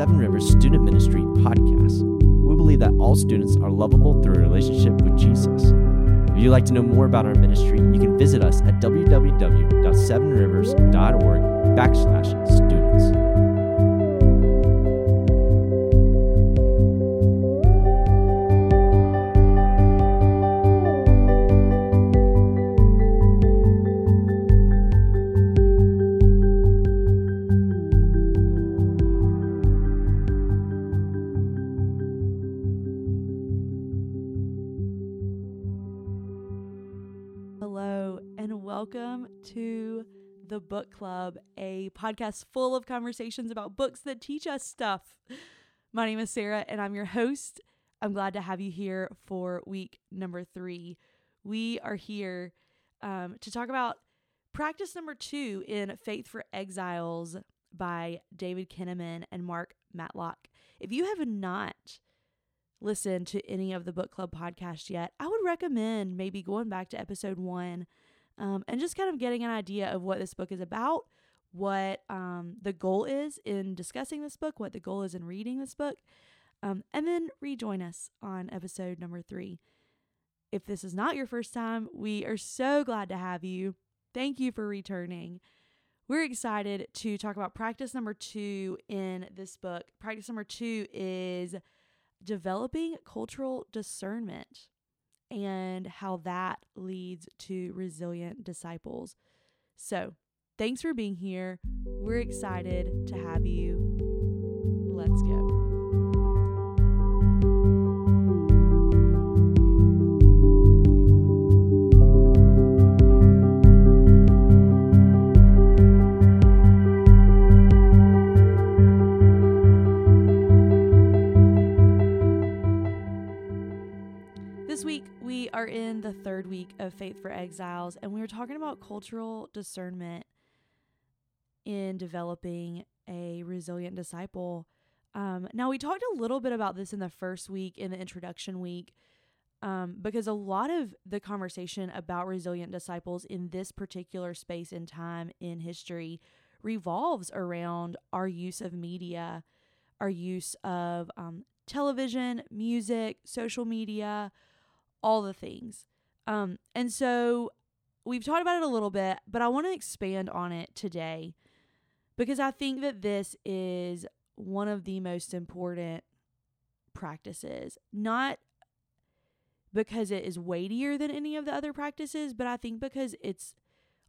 Seven Rivers Student Ministry podcast. We believe that all students are lovable through a relationship with Jesus. If you'd like to know more about our ministry, you can visit us at www.sevenrivers.org backslash students. The Book Club, a podcast full of conversations about books that teach us stuff. My name is Sarah, and I'm your host. I'm glad to have you here for week number three. We are here um, to talk about practice number two in Faith for Exiles by David Kinnaman and Mark Matlock. If you have not listened to any of the book club podcasts yet, I would recommend maybe going back to episode one um, and just kind of getting an idea of what this book is about, what um, the goal is in discussing this book, what the goal is in reading this book, um, and then rejoin us on episode number three. If this is not your first time, we are so glad to have you. Thank you for returning. We're excited to talk about practice number two in this book. Practice number two is developing cultural discernment and how that leads to resilient disciples. So, thanks for being here. We're excited to have you. Of Faith for Exiles, and we were talking about cultural discernment in developing a resilient disciple. Um, now, we talked a little bit about this in the first week, in the introduction week, um, because a lot of the conversation about resilient disciples in this particular space and time in history revolves around our use of media, our use of um, television, music, social media all the things. Um, and so we've talked about it a little bit, but I want to expand on it today because I think that this is one of the most important practices. Not because it is weightier than any of the other practices, but I think because it's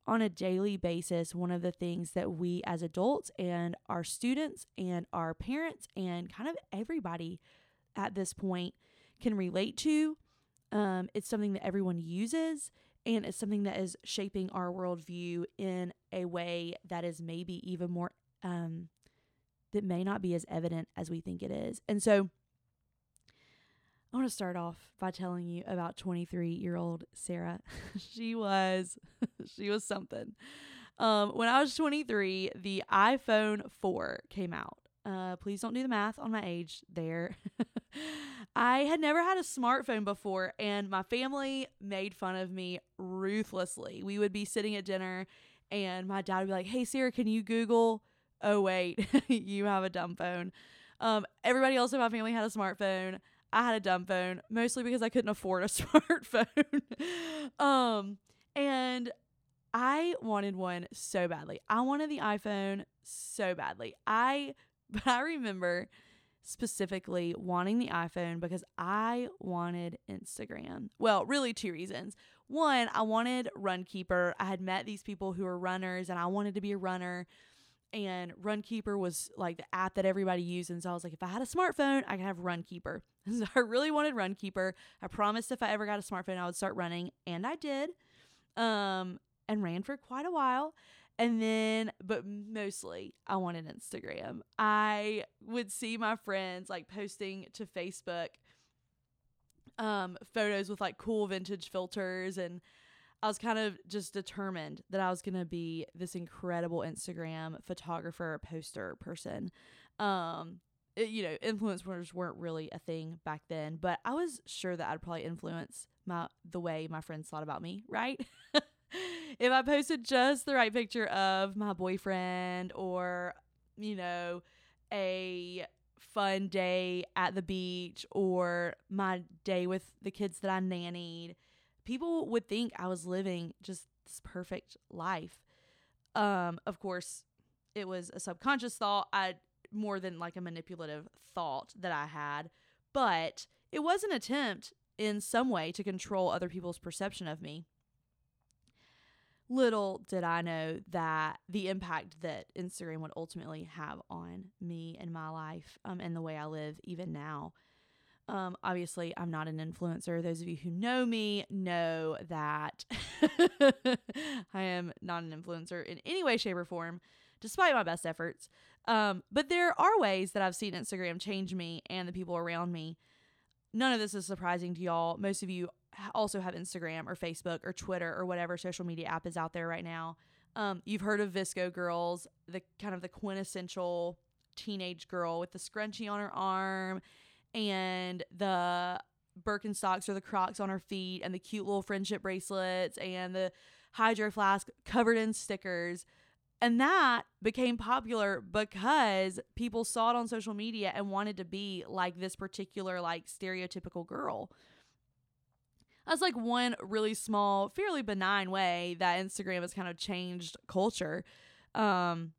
on a daily basis one of the things that we as adults and our students and our parents and kind of everybody at this point can relate to um, it's something that everyone uses, and it's something that is shaping our worldview in a way that is maybe even more, um, that may not be as evident as we think it is. And so I want to start off by telling you about 23 year old Sarah. she was, she was something. Um, when I was 23, the iPhone 4 came out. Uh, please don't do the math on my age there. I had never had a smartphone before, and my family made fun of me ruthlessly. We would be sitting at dinner, and my dad would be like, Hey, Sarah, can you Google? Oh, wait, you have a dumb phone. Um, everybody else in my family had a smartphone. I had a dumb phone, mostly because I couldn't afford a smartphone. um, and I wanted one so badly. I wanted the iPhone so badly. I but I remember specifically wanting the iPhone because I wanted Instagram. Well, really two reasons. One, I wanted Runkeeper. I had met these people who were runners and I wanted to be a runner. And Runkeeper was like the app that everybody used. And so I was like, if I had a smartphone, I could have Runkeeper. So I really wanted Runkeeper. I promised if I ever got a smartphone, I would start running. And I did. Um, and ran for quite a while. And then, but mostly, I wanted Instagram. I would see my friends like posting to Facebook um, photos with like cool vintage filters. And I was kind of just determined that I was going to be this incredible Instagram photographer, poster person. Um, it, you know, influencers weren't really a thing back then, but I was sure that I'd probably influence my the way my friends thought about me, right? if I posted just the right picture of my boyfriend or, you know, a fun day at the beach or my day with the kids that I nannied, people would think I was living just this perfect life. Um, of course, it was a subconscious thought. I more than like a manipulative thought that I had, but it was an attempt in some way to control other people's perception of me. Little did I know that the impact that Instagram would ultimately have on me and my life um, and the way I live even now. Um, obviously, I'm not an influencer. Those of you who know me know that I am not an influencer in any way, shape, or form, despite my best efforts. Um, but there are ways that I've seen Instagram change me and the people around me. None of this is surprising to y'all. Most of you also have Instagram or Facebook or Twitter or whatever social media app is out there right now. Um, you've heard of VSCO girls, the kind of the quintessential teenage girl with the scrunchie on her arm and the Birkenstocks or the Crocs on her feet and the cute little friendship bracelets and the hydro flask covered in stickers. And that became popular because people saw it on social media and wanted to be like this particular, like stereotypical girl. That's like one really small, fairly benign way that Instagram has kind of changed culture. Um,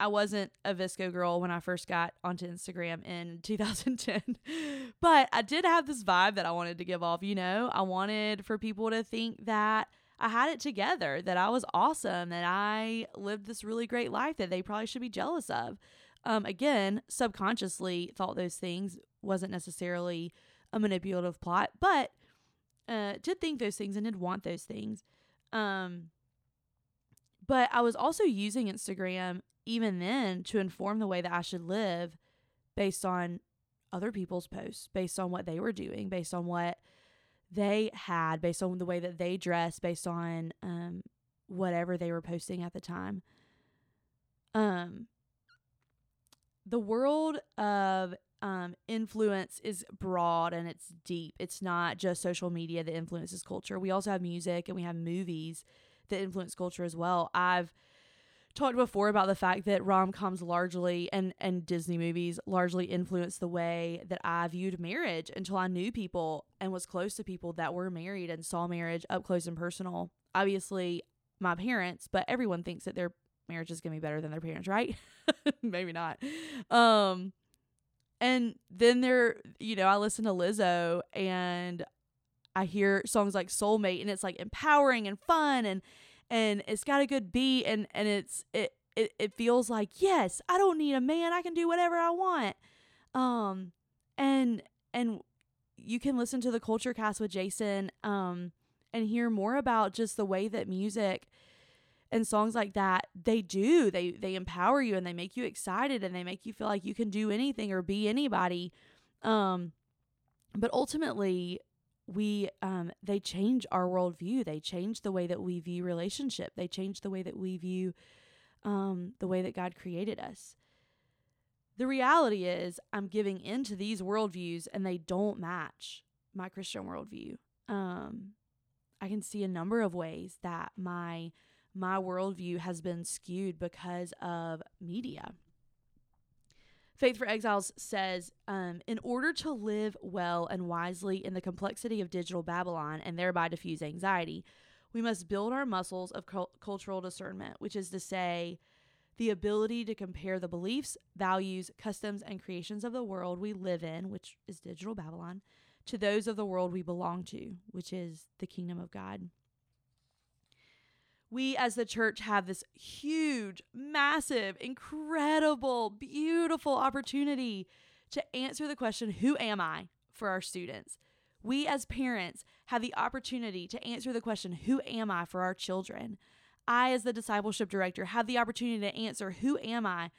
I wasn't a VSCO girl when I first got onto Instagram in 2010, but I did have this vibe that I wanted to give off. You know, I wanted for people to think that I had it together, that I was awesome, that I lived this really great life that they probably should be jealous of. Um, again, subconsciously thought those things wasn't necessarily a manipulative plot, but uh, did think those things and did want those things. Um, but I was also using Instagram even then to inform the way that I should live based on other people's posts, based on what they were doing, based on what they had based on the way that they dressed, based on um, whatever they were posting at the time. Um, the world of um, influence is broad and it's deep. It's not just social media that influences culture. We also have music and we have movies that influence culture as well. I've talked before about the fact that rom-coms largely and and Disney movies largely influenced the way that I viewed marriage until I knew people and was close to people that were married and saw marriage up close and personal. Obviously, my parents, but everyone thinks that their marriage is going to be better than their parents, right? Maybe not. Um and then there, you know, I listen to Lizzo and I hear songs like Soulmate and it's like empowering and fun and and it's got a good beat and and it's it it, it feels like yes i don't need a man i can do whatever i want. Um and and you can listen to the culture cast with jason um and hear more about just the way that music and songs like that they do they they empower you and they make you excited and they make you feel like you can do anything or be anybody um but ultimately we um, they change our worldview. They change the way that we view relationship. They change the way that we view um, the way that God created us. The reality is, I'm giving into these worldviews, and they don't match my Christian worldview. Um, I can see a number of ways that my my worldview has been skewed because of media. Faith for Exiles says, um, in order to live well and wisely in the complexity of digital Babylon and thereby diffuse anxiety, we must build our muscles of cultural discernment, which is to say, the ability to compare the beliefs, values, customs, and creations of the world we live in, which is digital Babylon, to those of the world we belong to, which is the kingdom of God we as the church have this huge, massive, incredible, beautiful opportunity to answer the question, Who am I? for our students. We as parents have the opportunity to answer the question, Who am I? for our children. I, as the discipleship director, have the opportunity to answer, Who am I?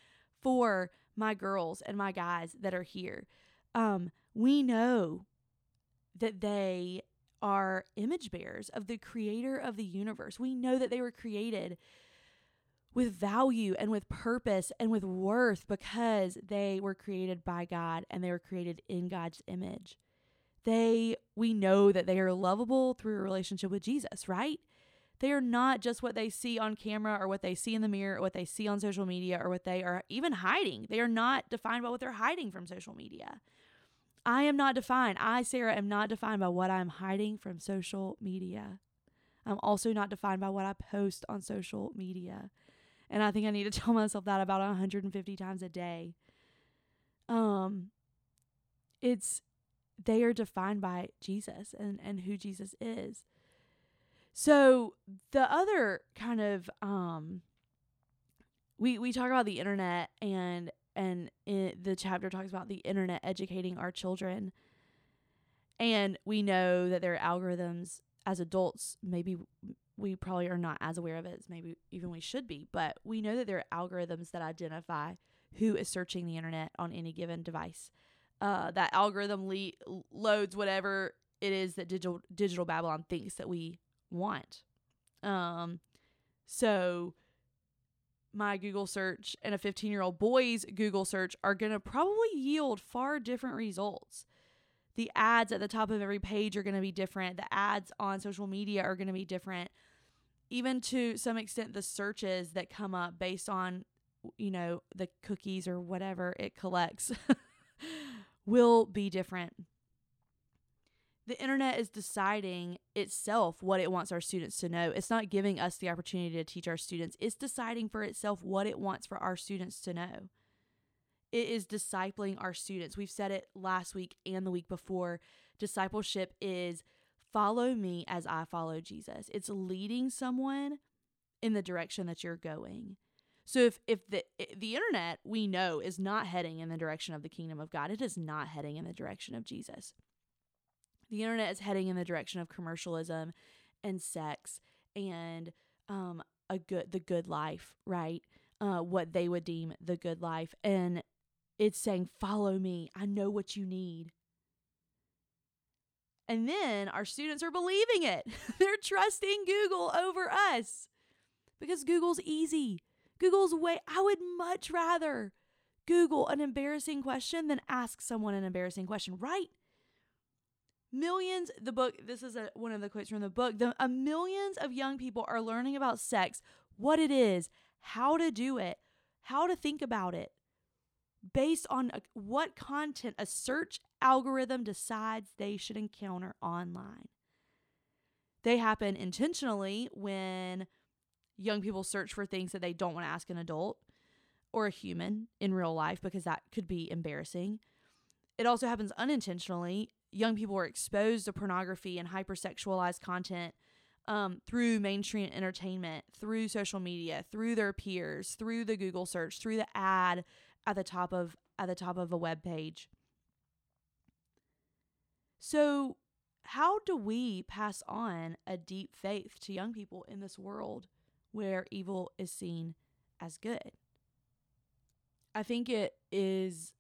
for my girls and my guys that are here. Um, we know that they are image bearers of the creator of the universe. We know that they were created with value and with purpose and with worth because they were created by God and they were created in God's image. They we know that they are lovable through a relationship with Jesus, right? They are not just what they see on camera or what they see in the mirror or what they see on social media or what they are even hiding. They are not defined by what they're hiding from social media. I am not defined. I, Sarah, am not defined by what I'm hiding from social media. I'm also not defined by what I post on social media. And I think I need to tell myself that about 150 times a day. Um it's they are defined by Jesus and and who Jesus is. So the other kind of um we we talk about the internet and and the chapter talks about the internet educating our children. And we know that there are algorithms as adults, maybe we probably are not as aware of it as maybe even we should be, but we know that there are algorithms that identify who is searching the internet on any given device. Uh, that algorithm le- loads whatever it is that digital digital Babylon thinks that we want. Um, so my Google search and a 15 year old boy's Google search are going to probably yield far different results. The ads at the top of every page are going to be different. The ads on social media are going to be different. Even to some extent, the searches that come up based on, you know, the cookies or whatever it collects will be different the internet is deciding itself what it wants our students to know. It's not giving us the opportunity to teach our students, it's deciding for itself what it wants for our students to know. It is discipling our students. We've said it last week and the week before. Discipleship is follow me as I follow Jesus. It's leading someone in the direction that you're going. So if if the the internet we know is not heading in the direction of the kingdom of God, it is not heading in the direction of Jesus the internet is heading in the direction of commercialism and sex and um, a good the good life, right? Uh, what they would deem the good life, and it's saying, "Follow me. I know what you need." And then our students are believing it. They're trusting Google over us because Google's easy. Google's way. I would much rather Google an embarrassing question than ask someone an embarrassing question, right? Millions, the book, this is a, one of the quotes from the book, the uh, millions of young people are learning about sex, what it is, how to do it, how to think about it, based on a, what content a search algorithm decides they should encounter online. They happen intentionally when young people search for things that they don't want to ask an adult or a human in real life because that could be embarrassing. It also happens unintentionally young people are exposed to pornography and hypersexualized content um, through mainstream entertainment, through social media, through their peers, through the Google search, through the ad at the top of at the top of a web page. So, how do we pass on a deep faith to young people in this world where evil is seen as good? I think it is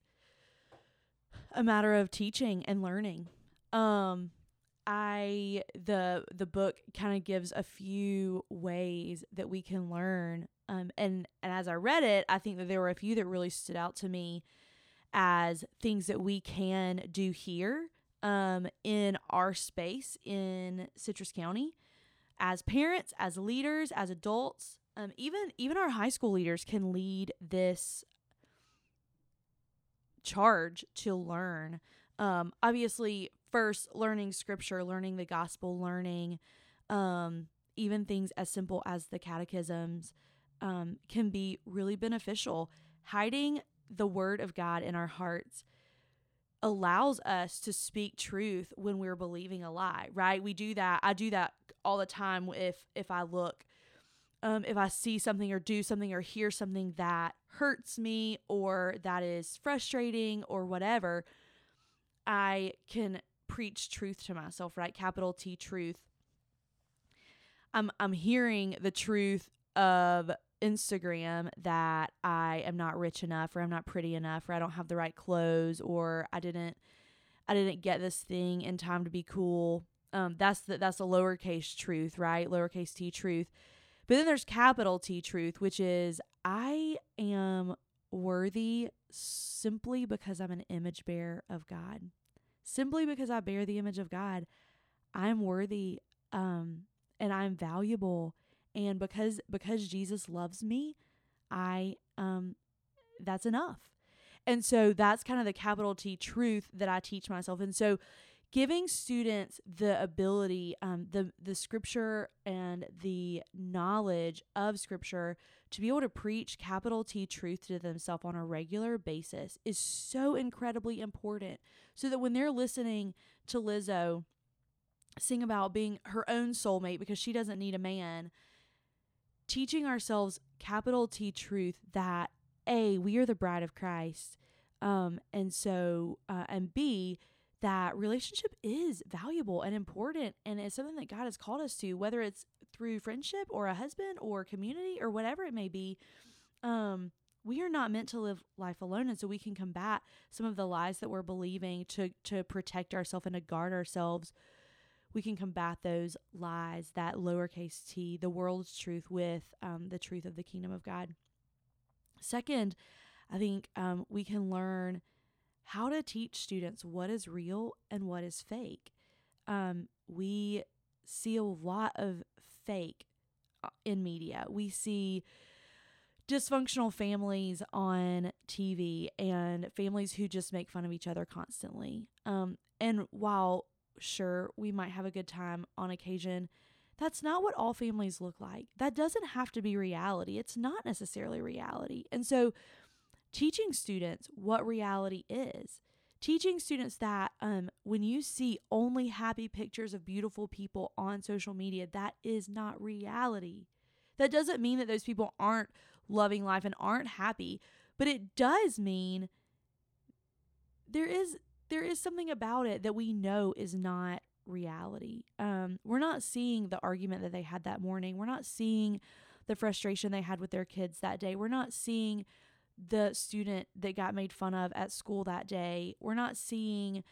a matter of teaching and learning. Um, I the the book kind of gives a few ways that we can learn. Um, and and as I read it, I think that there were a few that really stood out to me as things that we can do here um, in our space in Citrus County as parents, as leaders, as adults. Um, even even our high school leaders can lead this charge to learn. Um, obviously, first learning scripture, learning the gospel, learning um, even things as simple as the catechisms um, can be really beneficial. Hiding the word of God in our hearts allows us to speak truth when we're believing a lie right we do that i do that all the time if if i look um, if I see something or do something or hear something that hurts me or that is frustrating or whatever, I can preach truth to myself, right? Capital T truth. I'm I'm hearing the truth of Instagram that I am not rich enough or I'm not pretty enough or I don't have the right clothes or I didn't I didn't get this thing in time to be cool. Um, that's the that's a lowercase truth, right? Lowercase t truth. But then there's capital T truth, which is I am worthy simply because I'm an image bearer of God. Simply because I bear the image of God, I'm worthy um and I'm valuable and because because Jesus loves me, I um that's enough. And so that's kind of the capital T truth that I teach myself. And so giving students the ability, um, the the scripture and the knowledge of scripture to be able to preach capital T truth to themselves on a regular basis is so incredibly important. So that when they're listening to Lizzo sing about being her own soulmate because she doesn't need a man, teaching ourselves capital T truth that a we are the bride of Christ, um, and so uh, and b that relationship is valuable and important and it's something that God has called us to, whether it's through friendship or a husband or community or whatever it may be. Um, we are not meant to live life alone and so we can combat some of the lies that we're believing to to protect ourselves and to guard ourselves we can combat those lies that lowercase t the world's truth with um, the truth of the kingdom of god second i think um, we can learn how to teach students what is real and what is fake. Um, we see a lot of fake uh, in media. We see dysfunctional families on TV and families who just make fun of each other constantly. Um, and while sure we might have a good time on occasion, that's not what all families look like. That doesn't have to be reality. It's not necessarily reality. And so teaching students what reality is. Teaching students that um, when you see only happy pictures of beautiful people on social media that is not reality. That doesn't mean that those people aren't loving life and aren't happy but it does mean there is there is something about it that we know is not reality. Um, we're not seeing the argument that they had that morning. We're not seeing the frustration they had with their kids that day. We're not seeing the student that got made fun of at school that day. We're not seeing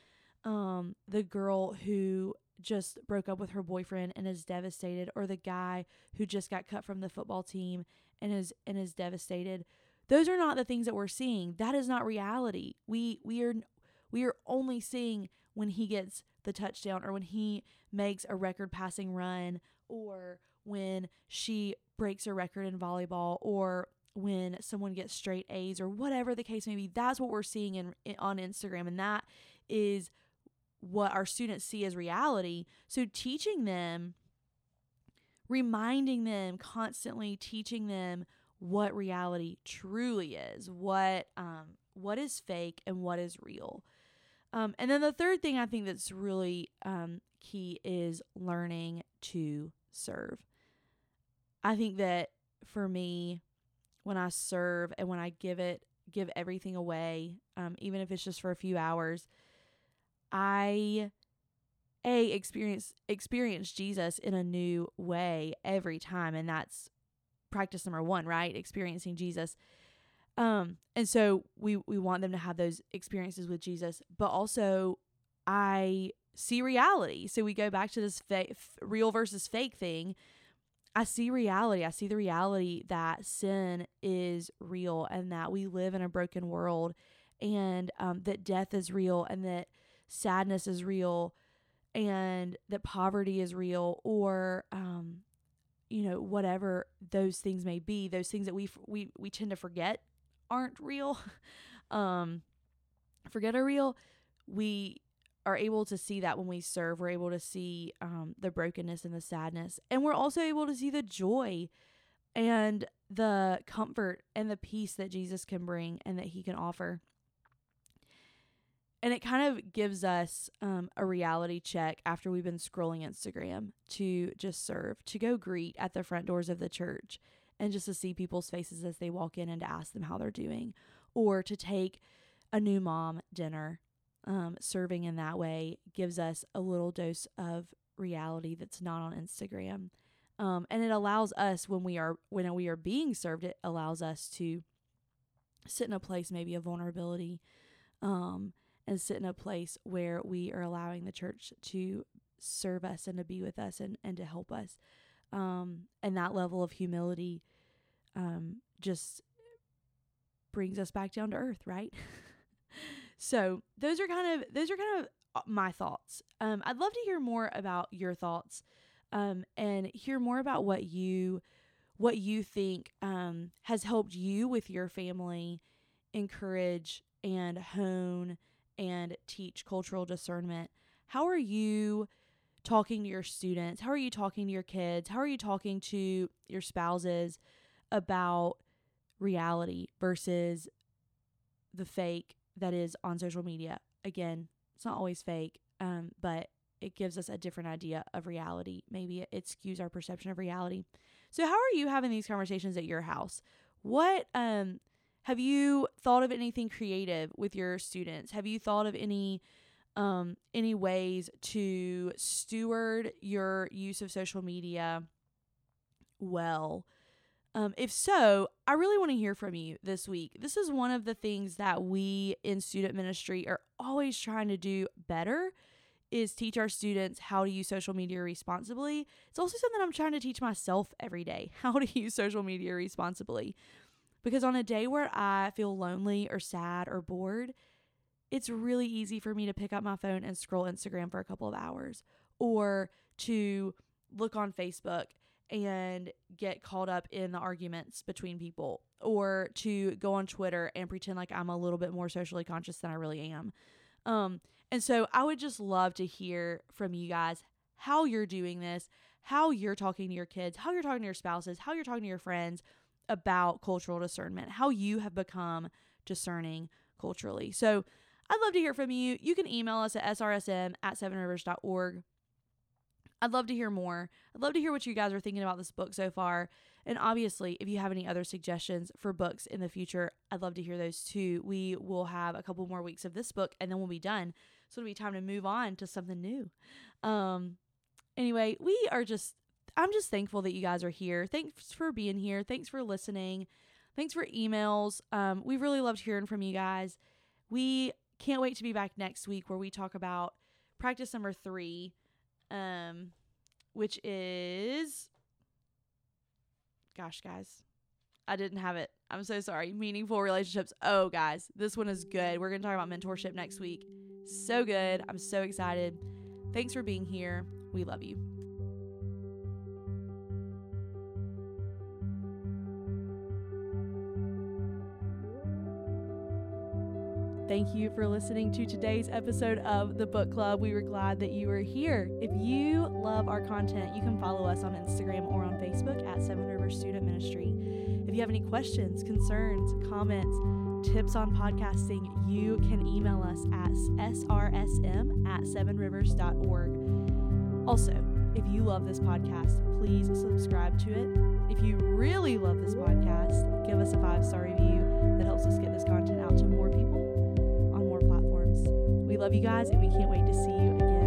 um, the girl who just broke up with her boyfriend and is devastated or the guy who just got cut from the football team and is and is devastated. Those are not the things that we're seeing. That is not reality. We we are we are only seeing when he gets the touchdown or when he makes a record passing run or when she breaks a record in volleyball or when someone gets straight A's or whatever the case may be. That's what we're seeing in, in, on Instagram, and that is what our students see as reality. So teaching them, reminding them constantly, teaching them what reality truly is, what um, what is fake and what is real. Um, and then the third thing I think that's really um, key is learning to serve. I think that for me, when I serve and when I give it, give everything away, um, even if it's just for a few hours, I a experience experience Jesus in a new way every time, and that's practice number one, right? Experiencing Jesus. Um, and so we we want them to have those experiences with Jesus, but also I see reality. So we go back to this fa- real versus fake thing I see reality. I see the reality that sin is real and that we live in a broken world and um, that death is real and that sadness is real and that poverty is real or um, you know whatever those things may be those things that we we we tend to forget aren't real um forget are real we are able to see that when we serve. We're able to see um, the brokenness and the sadness. And we're also able to see the joy and the comfort and the peace that Jesus can bring and that he can offer. And it kind of gives us um, a reality check after we've been scrolling Instagram to just serve, to go greet at the front doors of the church and just to see people's faces as they walk in and to ask them how they're doing, or to take a new mom dinner um, serving in that way gives us a little dose of reality that's not on Instagram. Um, and it allows us when we are when we are being served, it allows us to sit in a place maybe of vulnerability, um, and sit in a place where we are allowing the church to serve us and to be with us and, and to help us. Um, and that level of humility um, just brings us back down to earth, right? So those are kind of those are kind of uh, my thoughts. Um, I'd love to hear more about your thoughts um, and hear more about what you what you think um, has helped you with your family encourage and hone and teach cultural discernment. How are you talking to your students? How are you talking to your kids? How are you talking to your spouses about reality versus the fake that is on social media? Again, it's not always fake, um, but it gives us a different idea of reality. Maybe it skews our perception of reality. So, how are you having these conversations at your house? What um have you thought of anything creative with your students? Have you thought of any um any ways to steward your use of social media well? Um, if so, I really want to hear from you this week. This is one of the things that we in student ministry are always trying to do better is teach our students how to use social media responsibly. It's also something I'm trying to teach myself every day how to use social media responsibly. Because on a day where I feel lonely or sad or bored, it's really easy for me to pick up my phone and scroll Instagram for a couple of hours or to look on Facebook and get caught up in the arguments between people or to go on Twitter and pretend like I'm a little bit more socially conscious than I really am. Um, and so I would just love to hear from you guys how you're doing this, how you're talking to your kids, how you're talking to your spouses, how you're talking to your friends about cultural discernment, how you have become discerning culturally. So I'd love to hear from you. You can email us at srsm at sevenrivers.org. I'd love to hear more. I'd love to hear what you guys are thinking about this book so far. And obviously, if you have any other suggestions for books in the future, I'd love to hear those too. We will have a couple more weeks of this book and then we'll be done. So it'll be time to move on to something new. Um anyway, we are just I'm just thankful that you guys are here. Thanks for being here. Thanks for listening. Thanks for emails. Um, we really loved hearing from you guys. We can't wait to be back next week where we talk about practice number three, um, which is gosh, guys, I didn't have it. I'm so sorry. Meaningful relationships. Oh, guys, this one is good. We're going to talk about mentorship next week. So good. I'm so excited. Thanks for being here. We love you. Thank you for listening to today's episode of the Book Club. We were glad that you were here. If you love our content, you can follow us on Instagram or on Facebook at Seven Rivers Student Ministry. If you have any questions, concerns, comments, tips on podcasting, you can email us at srsm at sevenrivers.org. Also, if you love this podcast, please subscribe to it. If you really love this podcast, give us a five star review that helps us get this content love you guys, and we can't wait to see you again.